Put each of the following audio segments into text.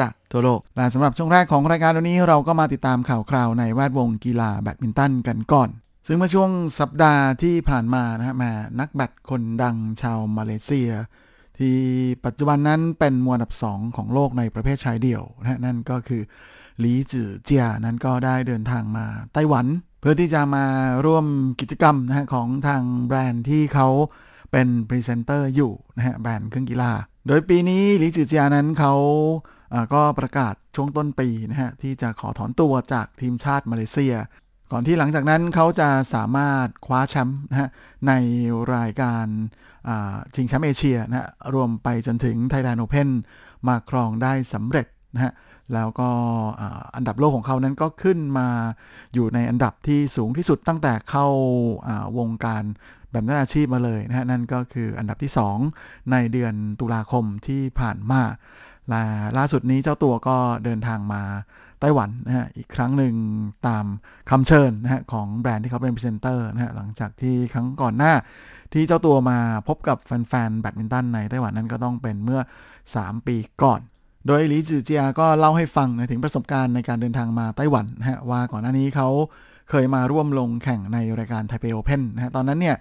จากทั่วโลกและสำหรับช่วงแรกของรายการวันนี้เราก็มาติดตามข่าวคราวในแวดวงกีฬาแบดมินตันกันก่อน ซึ่งเมื่อช่วงสัปดาห์ที่ผ่านมานะฮะมานักแบดคนดังชาวมาเลเซีย ที่ปัจจุบันนั้นเป็นมวลอันดับ 2 ของโลกในประเภทชายเดี่ยวนะนั่นก็คือหลีจือเจียนั้นก็ได้เดินทางมาไต้หวัน เพื่อที่จะมาร่วมกิจกรรมนะฮะของทางแบรนด์ที่เขาเป็นพรีเซนเตอร์อยู่นะฮะแบรนด์เครื่องกีฬา โดยปีนี้หลีจือเจียนั้นเขา ก็ประกาศช่วงต้นปีนะฮะที่จะขอถอนตัวจากทีมชาติมาเลเซีย ก่อนที่หลังจากนั้นเขาจะสามารถคว้าแชมป์นะฮะในรายการชิงแชมป์เอเชียนะฮะรวมไปจนถึงไทยแลนด์โอเพนมาครองได้สำเร็จนะฮะแล้วก็อันดับโลกของเขานั้นก็ขึ้นมาอยู่ในอันดับที่สูงที่สุดตั้งแต่เข้าวงการแบบนักอาชีพมาเลยนะฮะนั่นก็คืออันดับที่ 2 ในเดือนตุลาคมที่ผ่านมา ล,ล่าสุดนี้เจ้าตัวก็เดินทางมาไต้หวันนะฮะอีกครั้งหนึ่งตามคำเชิญนะฮะของแบรนด์ที่เขาเป็นพรีเซนเตอร์นะฮะหลังจากที่ครั้งก่อนหน้า ที่เจ้าตัวมาพบกับแฟนๆแบดมินตันในไต้หวันนั้นก็ต้องเป็นเมื่อ 3 ปีก่อน โดยหลีจือเจียก็เล่าให้ฟังนะถึงประสบการณ์ในการเดินทางมาไต้หวันนะฮะว่าก่อนหน้านี้เขา เคยมาร่วมลงแข่งในรายการไทเปโอเพนนะฮะตอนนั้นเนี่ย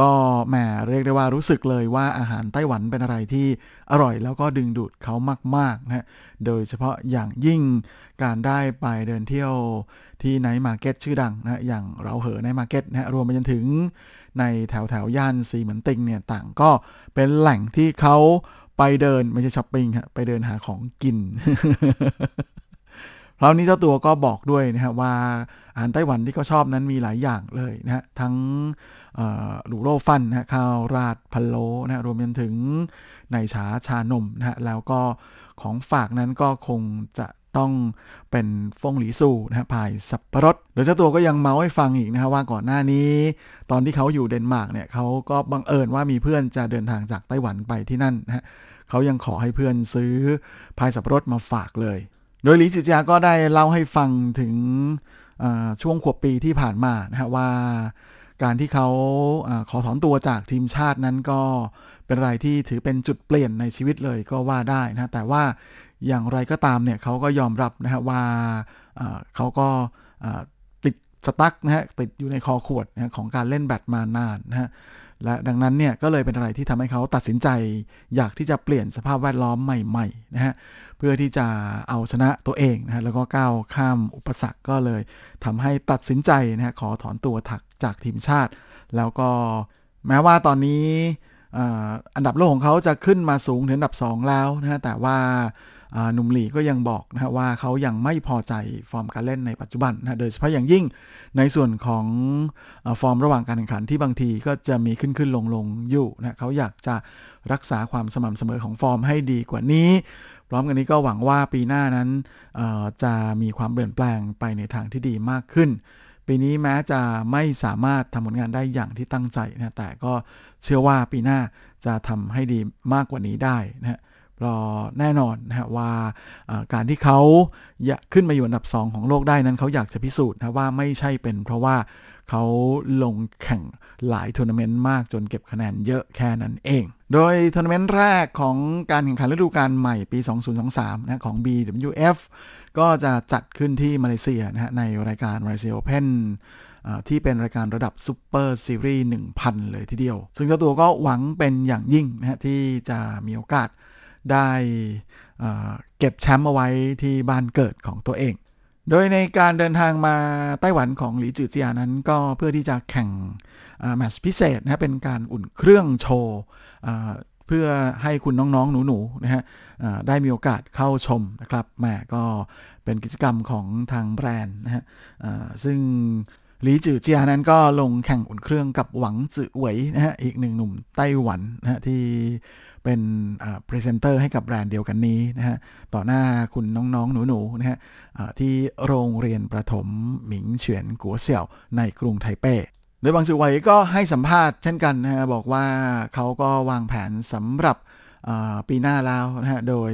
ก็แหมเรียกได้ว่ารู้สึกเลยว่าอาหารไต้หวันเป็นอะไรที่อร่อยแล้วก็ดึงดูดเขามากๆนะฮะโดยเฉพาะอย่างยิ่งการได้ไปเดินเที่ยวที่ night market ชื่อดังนะอย่างเหราเหอ night market นะฮะรวมไปจนถึงในแถวแถวย่านซีเหมินติงเนี่ยต่างก็เป็นแหล่งที่เขาไปเดินไม่ใช่ช้อปปิ้งฮะไปเดินหาของกิน คราวนี้เจ้าตัวก็บอกด้วยนะฮะว่าอาหารไต้หวันที่เขาชอบนั้นมีหลายอย่างเลยนะฮะทั้งหลู่โร่วฟั่นนะข้าวราดพะโล้นะฮะรวมไปถึงในชาชานมนะฮะแล้วก็ของฝากนั้นก็คงจะต้องเป็นฟ่งหลีซูนะฮะพายสับปะรดโดยเจ้าตัวก็ยังเมาท์ให้ฟังอีกนะฮะว่าก่อนหน้านี้ ตอนที่เขาอยู่เดนมาร์กเนี่ยเขาก็บังเอิญว่ามีเพื่อนจะเดินทางจากไต้หวันไปที่นั่นนะฮะเขายังขอให้เพื่อนซื้อพายสับปะรดมาฝากเลย โดยหลีจิจยาก็ได้เล่าให้ฟังถึงช่วงขวบปีที่ผ่านมานะฮะว่าการที่เขาอขอถอนตัวจากทีมชาตินั้นก็เป็นอะไรที่ถือเป็นจุดเปลี่ยนในชีวิตเลยก็ว่าได้นะแต่ว่าอย่างไรก็ตามเนี่ยเขาก็ยอมรับนะฮะว่าเขาก็ติดสตั๊กนะฮะติดอยู่ในคอขวดนะของการเล่นแบดมานานนะฮะ และดังนั้นเนี่ยก็เลยเป็นอะไรที่ทำให้เขาตัดสินใจ อยากที่จะเปลี่ยนสภาพแวดล้อมใหม่ๆนะฮะเพื่อที่จะเอาชนะตัวเองนะฮะแล้วก็ก้าวข้ามอุปสรรคก็เลยทำให้ตัดสินใจนะฮะขอถอนตัวถักจากทีมชาติ แล้วก็แม้ว่าตอนนี้อันดับโลกของเขาจะขึ้นมาสูงถึงอันดับ 2 แล้วนะฮะแต่ว่า หนุ่มหลีก็ยังบอกนะว่าเขายังไม่พอใจฟอร์มการเล่นในปัจจุบันนะโดยเฉพาะอย่างยิ่งในส่วนของฟอร์มระหว่างการแข่งขันที่บางทีก็จะมีขึ้นขึ้นลงลงอยู่นะเขาอยากจะรักษาความสม่ำเสมอของฟอร์มให้ดีกว่านี้พร้อมกันนี้ก็หวังว่าปีหน้านั้นจะมีความเปลี่ยนแปลงไปในทางที่ดีมากขึ้น ปีนี้แม้จะไม่สามารถทำผลงานได้อย่างที่ตั้งใจนะแต่ก็เชื่อว่าปีหน้าจะทำให้ดีมากกว่านี้ได้นะฮะ รอแน่นอนนะฮะว่าการที่เขาขึ้นมาอยู่อันดับ 2 ของโลกได้นั้นเขาอยากจะพิสูจน์นะว่าไม่ใช่เป็นเพราะว่าเขาลงแข่งหลายทัวร์นาเมนต์มากจนเก็บคะแนนเยอะแค่นั้นเอง โดยทัวร์นาเมนต์แรกของการแข่งขันฤดูกาลใหม่ปี 2023 นะของ BWF ก็จะจัดขึ้นที่มาเลเซียนะฮะในรายการมาเลเซียโอเพนที่เป็นรายการระดับ Super Series 1,000 เลยทีเดียว ซึ่งเจ้าตัวก็หวังเป็นอย่างยิ่งนะฮะที่จะมีโอกาส ได้เก็บแชมป์เอาไว้ที่บ้านเกิดของตัวเอง โดยในการเดินทางมาไต้หวันของหลีจือเจียนั้นก็เพื่อที่จะแข่งแมตช์พิเศษนะเป็นการอุ่นเครื่องโชว์เพื่อให้คุณน้องๆ หนูๆนะฮะได้มีโอกาสเข้าชมนะครับแม่ก็เป็นกิจกรรมของทางแบรนด์นะฮะซึ่งหลีจือเจียนั้นก็ลงแข่งอุ่นเครื่องกับหวังจือเหวยนะฮะอีกหนึ่งหนุ่มไต้หวันนะฮะที่ เป็นพรีเซนเตอร์ให้กับแบรนด์เดียวกันนี้นะฮะต่อหน้าคุณน้องๆ หนูๆนะฮะที่โรงเรียนประถมหมิงเฉียนกั๋วเสี่ยวในกรุงไทเป้โดยหวังจื่อเหวยก็ให้สัมภาษณ์เช่นกันนะฮะบอกว่าเขาก็วางแผนสำหรับปีหน้าแล้วนะฮะ โดย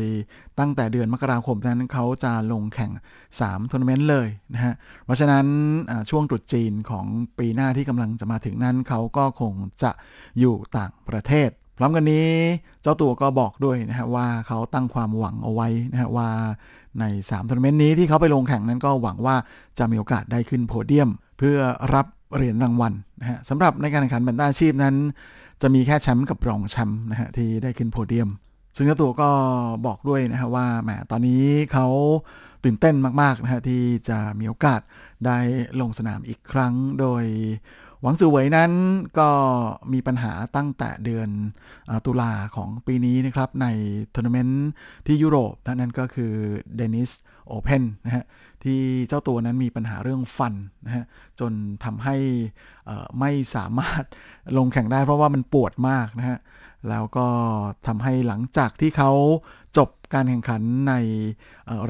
ตั้งแต่เดือนมกราคมนั้นเขาจะลงแข่ง 3ทัวร์นาเมนต์เลยนะฮะ เพราะฉะนั้นช่วงตรุษจีนของปีหน้าที่กำลังจะมาถึงนั้น เขาก็คงจะอยู่ต่างประเทศ พร้อมกันนี้เจ้าตัวก็บอกด้วยนะฮะว่าเขาตั้งความหวังเอาไว้นะฮะว่าใน3ทัวร์นาเมนต์นี้ที่เขาไปลงแข่งนั้นก็หวังว่าจะมีโอกาสได้ขึ้นโพเดียม เพื่อรับเหรียญรางวัลนะฮะสำหรับในการแข่งขันแบดมินตันอาชีพนั้น จะมีแค่แชมป์กับรองแชมป์นะฮะที่ได้ขึ้นโพเดียม ซึ่งเจ้าตัวก็บอกด้วยนะฮะว่าแหมตอนนี้เขาตื่นเต้นมากๆนะฮะที่จะมีโอกาสได้ลงสนามอีกครั้งโดย หวังจื่อเหวยนั้นก็มีปัญหาตั้งแต่เดือนตุลาของปีนี้นะครับ ในทัวร์นาเมนต์ที่ยุโรปนั่นก็คือเดนิชโอเพนนะฮะที่เจ้าตัวนั้นมีปัญหาเรื่องฟันนะฮะจนทำให้ไม่สามารถลงแข่งได้เพราะว่ามันปวดมากนะฮะ แล้วก็ทำให้หลังจากที่เขาจบการแข่งขันใน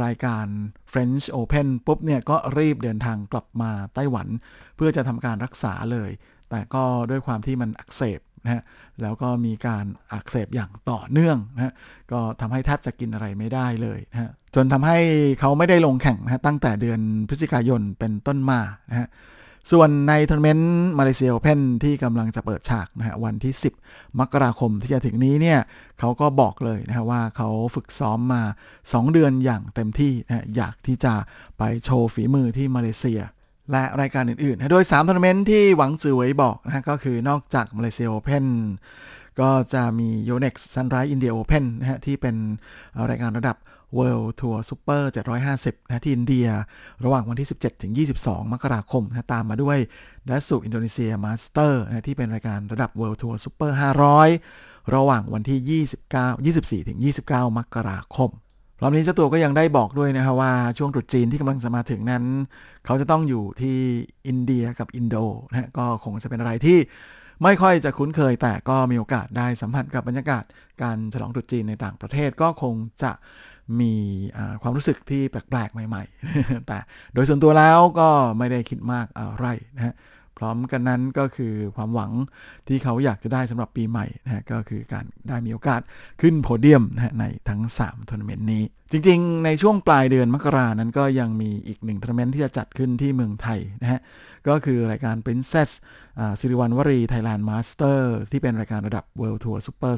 รายการ French Open ปุ๊บเนี่ยก็รีบเดินทางกลับมาไต้หวัน เพื่อจะทำการรักษาเลย แต่ก็ด้วยความที่มันอักเสบนะฮะแล้วก็มีการอักเสบอย่างต่อเนื่องนะฮะก็ทำให้แทบจะกินอะไรไม่ได้เลยนะฮะจนทำให้เขาไม่ได้ลงแข่งนะฮะตั้งแต่เดือนพฤศจิกายนเป็นต้นมานะฮะ ส่วนในทัวร์นาเมนต์มาเลเซียโอเพนที่กำลังจะเปิดฉากนะฮะวันที่ 10 มกราคมที่จะถึงนี้เนี่ยเขาก็บอกเลยนะฮะว่าเขาฝึกซ้อมมา 2 เดือนอย่างเต็มที่นะอยากที่จะไปโชว์ฝีมือที่มาเลเซีย และรายการอื่นๆ โดย3ทัวร์นาเมนต์ที่หวังจื่อเหวยบอกนะก็คือนอกจากมาเลเซียโอเพนก็จะมีโยเน็กซ์ซันไรส์อินเดียโอเพนนะฮะที่เป็นรายการระดับ World Tour Super 750 นะที่อินเดีย ระหว่างวันที่ 17 ถึง 22 มกราคมนะตามมาด้วยไดฮัทสุอินโดนีเซียมาสเตอร์นะที่เป็นรายการระดับ World Tour Super 500 ระหว่างวันที่ 29 24 ถึง 29 มกราคมรอบนี้เจ้าตัวก็ยังได้บอกด้วยนะครับว่าช่วงตรุษจีนที่กำลังจะมาถึงนั้น เขาจะต้องอยู่ที่อินเดียกับอินโดนะก็คงจะเป็นอะไรที่ไม่ค่อยจะคุ้นเคยแต่ก็มีโอกาสได้สัมผัสกับบรรยากาศการฉลองตรุษจีนในต่างประเทศก็คงจะ มีความรู้สึกที่แปลกๆ ใหม่ ๆ แต่โดยส่วนตัวแล้วก็ไม่ได้คิดมากอะไรนะฮะพร้อมกันนั้นก็คือความหวังที่เขาอยากจะได้สำหรับปีใหม่นะฮะก็คือการได้มีโอกาสขึ้นโพเดียมนะฮะในทั้ง3ทัวร์นาเมนต์นี้ จริงๆ ในช่วงปลายเดือนมกรานั้นก็ยังมีอีกหนึ่งทัวร์นาเมนต์ที่จะจัดขึ้นที่เมืองไทยนะฮะก็คือรายการ Princess สิริวัณณวรีไทยแลนด์มาสเตอร์ที่เป็นรายการระดับ World Tour Super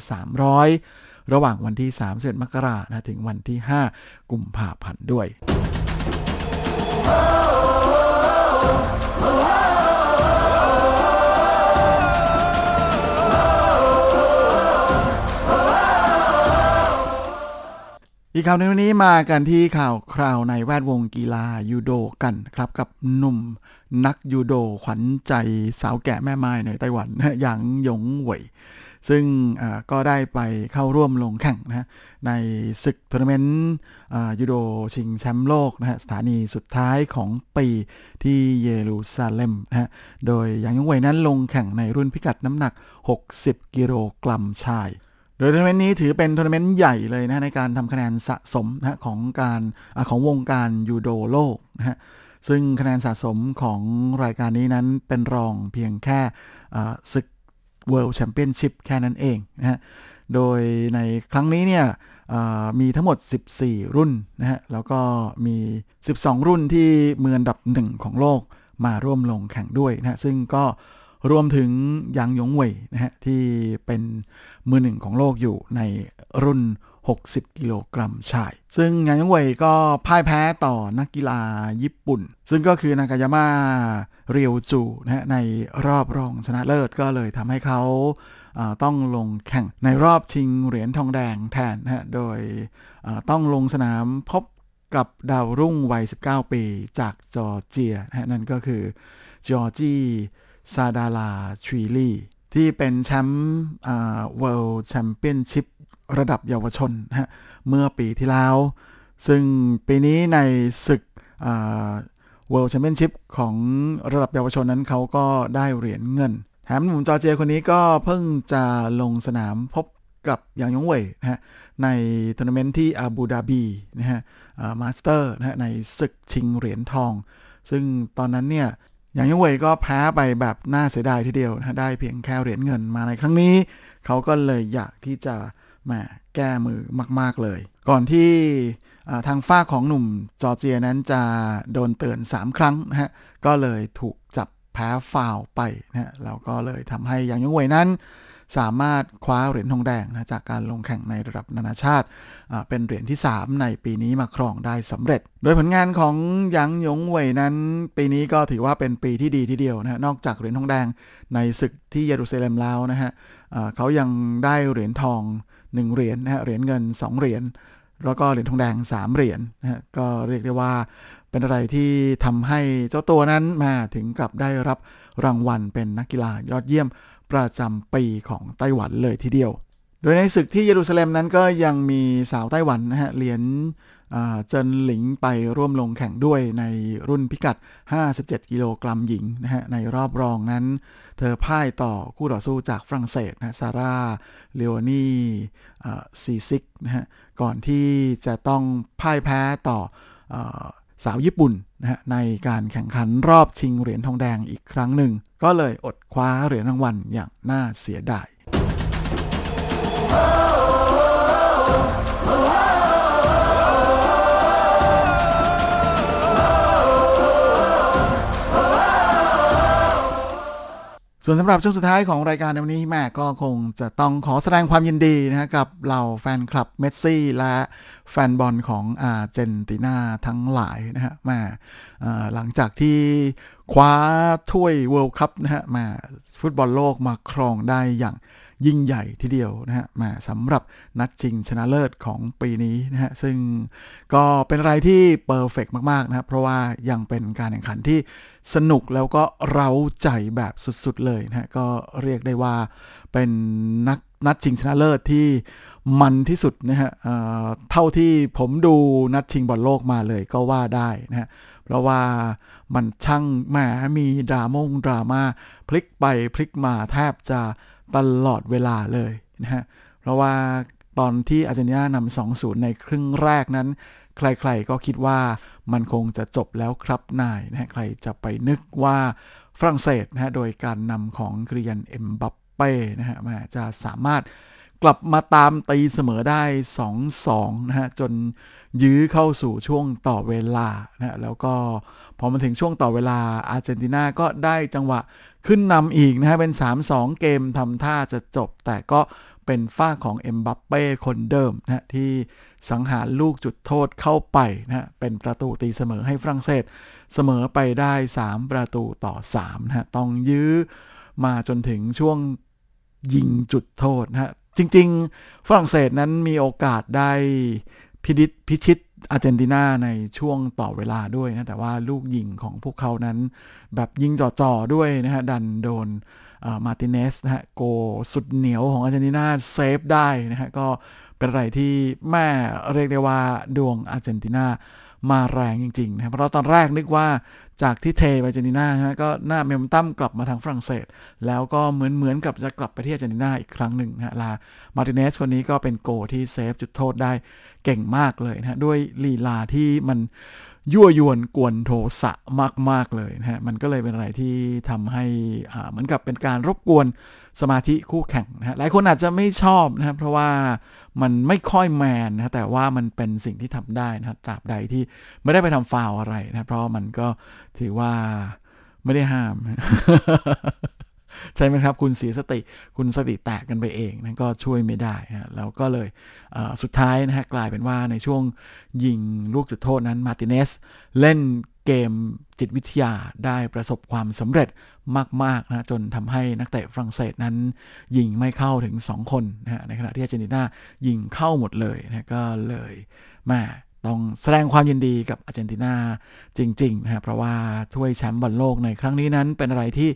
300 ระหว่างวันที่ 31 มกรานะถึงวันที่ 5 กุมภาพันธ์ด้วยอีกข่าวในวันนี้มากันที่ข่าวคราวในแวดวงกีฬายูโดกันครับกับหนุ่มนักยูโดขวัญใจสาวแก่แม่หม้ายในไต้หวันหยางหย่งเหว่ย ซึ่งก็ได้ไปเข้าร่วมลงแข่งนะในศึกทัวร์นาเมนต์ยูโดชิงแชมป์โลกนะฮะสถานีสุดท้ายของปีที่เยรูซาเล็มนะฮะโดยหยางหย่งเหว่ยนั้นลงแข่งในรุ่นพิกัดน้ำหนัก 60 กิโลกรัมชายโดยทัวร์นาเมนต์นี้ถือเป็นทัวร์นาเมนต์ใหญ่เลยนะในการทำคะแนนสะสมนะของการอของวงการยูโดโลกนะฮะซึ่งคะแนนสะสมของรายการนี้นั้นเป็นรองเพียงแค่ศึก World Championship แค่นั้นเองนะฮะ โดยในครั้งนี้เนี่ยมีทั้งหมด 14 รุ่นนะฮะ แล้วก็มี 12 รุ่นที่มืออันดับหนึ่งของโลกมาร่วมลงแข่งด้วยนะฮะ ซึ่งก็รวมถึงยางยงเว่ยนะฮะ ที่เป็นมือหนึ่งของโลกอยู่ในรุ่น 60 กิโลกรัมชาย ซึ่งยางยงเวยก็พ่ายแพ้ต่อนักกีฬาญี่ปุ่น ซึ่งก็คือนากายาม่าเรียวจูนะฮะในรอบรองชนะเลิศก็เลยทำให้เขาต้องลงแข่งในรอบชิงเหรียญทองแดงแทนนะฮะโดยต้องลงสนามพบกับดาวรุ่งวัย 19 ปีจากจอร์เจียนะฮะนั่นก็คือจอร์จีซาร์ดาลาชวิลีที่เป็นแชมป์ World Championship ระดับเยาวชนฮะเมื่อปีที่แล้ว ซึ่งปีนี้ในศึก World Championship ของระดับเยาวชนนั้นเขาก็ได้เหรียญเงินแถมหนุ่มจอร์เจียคนนี้ก็เพิ่งจะลงสนามพบกับหยางหย่งเหว่ยนะฮะในทัวร์นาเมนต์ที่อาบูดาบีนะฮะ Masters นะฮะในศึกชิงเหรียญทอง ซึ่งตอนนั้นเนี่ยหยางหย่งเหว่ยก็แพ้ไปแบบน่าเสียดายทีเดียวนะได้เพียงแค่เหรียญเงินมาในครั้งนี้ เขาก็เลยอยากที่จะ มาแก้มือมาก ๆ เลย ก่อนที่ทางฝั่งของหนุ่มจอร์เจียนั้นจะโดนเตือน 3 ครั้งนะฮะ ก็เลยถูกจับแพ้ฟาวล์ไปนะฮะแล้วก็เลยทำให้หยางหย่งเหว่ยนั้น สามารถคว้าเหรียญทองแดงนะจากการลงแข่งในระดับนานาชาติ เป็นเหรียญที่ 3 ในปีนี้มาครองได้สำเร็จ โดยผลงานของยางยงเวยนั้น ปีนี้ก็ถือว่าเป็นปีที่ดีทีเดียวนะนอกจากเหรียญทองแดงในศึกที่เยรูซาเล็มแล้วนะฮะเขายังได้เหรียญทอง 1เหรียญนะฮะเหรียญเงิน 2 เหรียญแล้วก็เหรียญทองแดง 3 เหรียญนะฮะก็เรียกได้ว่าเป็นอะไรที่ทำให้เจ้าตัวนั้นมาถึงกับได้รับรางวัลเป็นนักกีฬายอดเยี่ยมประจำปีของไต้หวันเลยทีเดียว โดยในศึกที่เยรูซาเล็มนั้นก็ยังมีสาวไต้หวันนะฮะเหรียญ เจินหลิงไปร่วมลงแข่งด้วยในรุ่นพิกัด 57 กิโลกรัมหญิงนะฮะ ในรอบรองนั้น เธอพ่ายต่อคู่ต่อสู้จากฝรั่งเศสนะซาร่าเลโอนี่ซีซิกนะฮะ ก่อนที่จะต้องพ่ายแพ้ต่อสาวญี่ปุ่นนะฮะในการแข่งขันรอบชิงเหรียญทองแดงอีกครั้งหนึ่ง ก็เลยอดคว้าเหรียญรางวัลอย่างน่าเสียดาย ส่วนสำหรับช่วงสุดท้ายของรายการในวันนี้แม่ก็คงจะต้องขอแสดงความยินดีนะกับเหล่าแฟนคลับเมสซี่และแฟนบอลของอาร์เจนตินาทั้งหลายนะฮะมาหลังจากที่คว้าถ้วย World Cup นะฮะมาฟุตบอลโลกมาครองได้อย่าง ยิ่งใหญ่ทีเดียวนะฮะมาสำหรับนัดชิงชนะเลิศของปีนี้นะฮะซึ่งก็เป็นอะไรที่ perfect มาก ๆ นะครับ เพราะว่ายังเป็นการแข่งขันที่สนุกแล้วก็เร้าใจแบบสุด ๆ เลยนะฮะก็เรียกได้ว่าเป็นนักนัดชิงชนะเลิศที่มันที่สุดนะฮะเเท่าที่ผมดูนัดชิงบอลโลกมาเลยก็ว่าได้นะฮะ เพราะว่ามันช่างแหมมีดรามงดราม่าพลิกไปพลิกมาแทบจะ ตลอดเวลาเลยนะฮะ เพราะว่าตอนที่อาร์เจนตินานำ2-0ในครึ่งแรกนั้น ใครๆก็คิดว่ามันคงจะจบแล้วครับนายนะฮะ ใครจะไปนึกว่าฝรั่งเศสนะฮะ โดยการนำของเกรียนเอ็มบัปเป้นะฮะมาจะสามารถ กลับมาตามตีเสมอได้ 2-2 นะฮะ จนยื้อเข้าสู่ช่วงต่อเวลานะแล้วก็พอมาถึงช่วงต่อเวลาอาร์เจนตินาก็ได้จังหวะขึ้นนำอีกนะฮะ เป็น 3-2 เกมทำท่าจะจบ แต่ก็เป็นฝ้าของเอ็มบัปเป้คนเดิมนะที่สังหารลูกจุดโทษเข้าไปนะเป็นประตูตีเสมอให้ฝรั่งเศส เสมอไปได้ 3 ประตูต่อ3นะฮะต้องยื้อมาจนถึงช่วงยิงจุดโทษนะฮะ จริง ๆ ฝรั่งเศสนั้นมีโอกาสได้พิดิพิชิตอาร์เจนตินาในช่วงต่อเวลาด้วยนะ แต่ว่าลูกยิงของพวกเขานั้น แบบยิงจ่อๆด้วยนะฮะ ดันโดนมาร์ติเนซนะฮะ โกล์สุดเหนียวของอาร์เจนตินาเซฟได้นะฮะ ก็เป็นอะไรที่แม่เรียกได้ว่าดวงอาร์เจนตินา มาแรงจริงๆนะเพราะตอนแรกนึกว่าจากที่เทไปเจนีนาใช่ไหมก็หน้าเมมตั้มกลับมาทางฝรั่งเศส แล้วก็เหมือนเหมือนกับจะกลับไปที่เจนีนาอีกครั้งหนึ่งนะลามาติเนสคนนี้ก็เป็นโกที่เซฟจุดโทษได้เก่งมากเลยนะด้วยลีลาที่มันยั่วยวนกวนโทสะมาก ๆ เลยนะฮะ มันก็เลยเป็นอะไรที่ทำให้เหมือนกับเป็นการรบกวน สมาธิคู่แข่งนะฮะหลายคนอาจจะไม่ชอบนะครับเพราะว่ามันไม่ค่อยแมนนะแต่ว่ามันเป็นสิ่งที่ทำได้นะตราบใดที่ไม่ได้ไปทำฟาวอะไรนะเพราะมันก็ถือว่าไม่ได้ห้ามใช่ไหมครับ คุณเสียสติ คุณสติแตกกันไปเองนั่นก็ช่วยไม่ได้นะแล้วก็เลยสุดท้ายนะฮะกลายเป็นว่าในช่วงยิงลูกจุดโทษนั้นมาติเนสเล่น เกมจิตวิทยาได้ประสบความสำเร็จมากๆนะจนทำให้นักเตะฝรั่งเศสนั้น ยิงไม่เข้าถึง 2 คนนะฮะในขณะที่อาร์เจนตินายิงเข้าหมดเลยนะก็เลยมาต้องแสดงความยินดีกับอาร์เจนตินาจริงๆนะเพราะว่าถ้วยแชมป์บอลโลกในครั้งนี้นั้นเป็นอะไรที่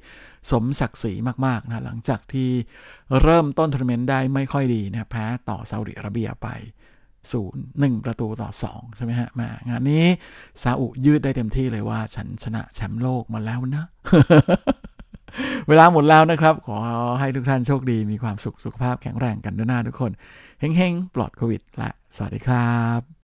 สมศักดิ์ศรีมากๆนะหลังจากที่เริ่มต้นทัวร์นาเมนต์ได้ไม่ค่อยดีนะแพ้ต่อซาอุดิอาระเบียไป ศูนย์หนึ่งประตูต่อสองใช่ไหมฮะมางานนี้ซาอุยืดได้เต็มที่เลยว่าฉันชนะแชมป์โลกมาแล้วนะ เวลาหมดแล้วนะครับ ขอให้ทุกท่านโชคดีมีความสุขสุขภาพแข็งแรงกันด้วยหน้าทุกคน เฮ้งๆ ปลอดโควิด และ สวัสดีครับ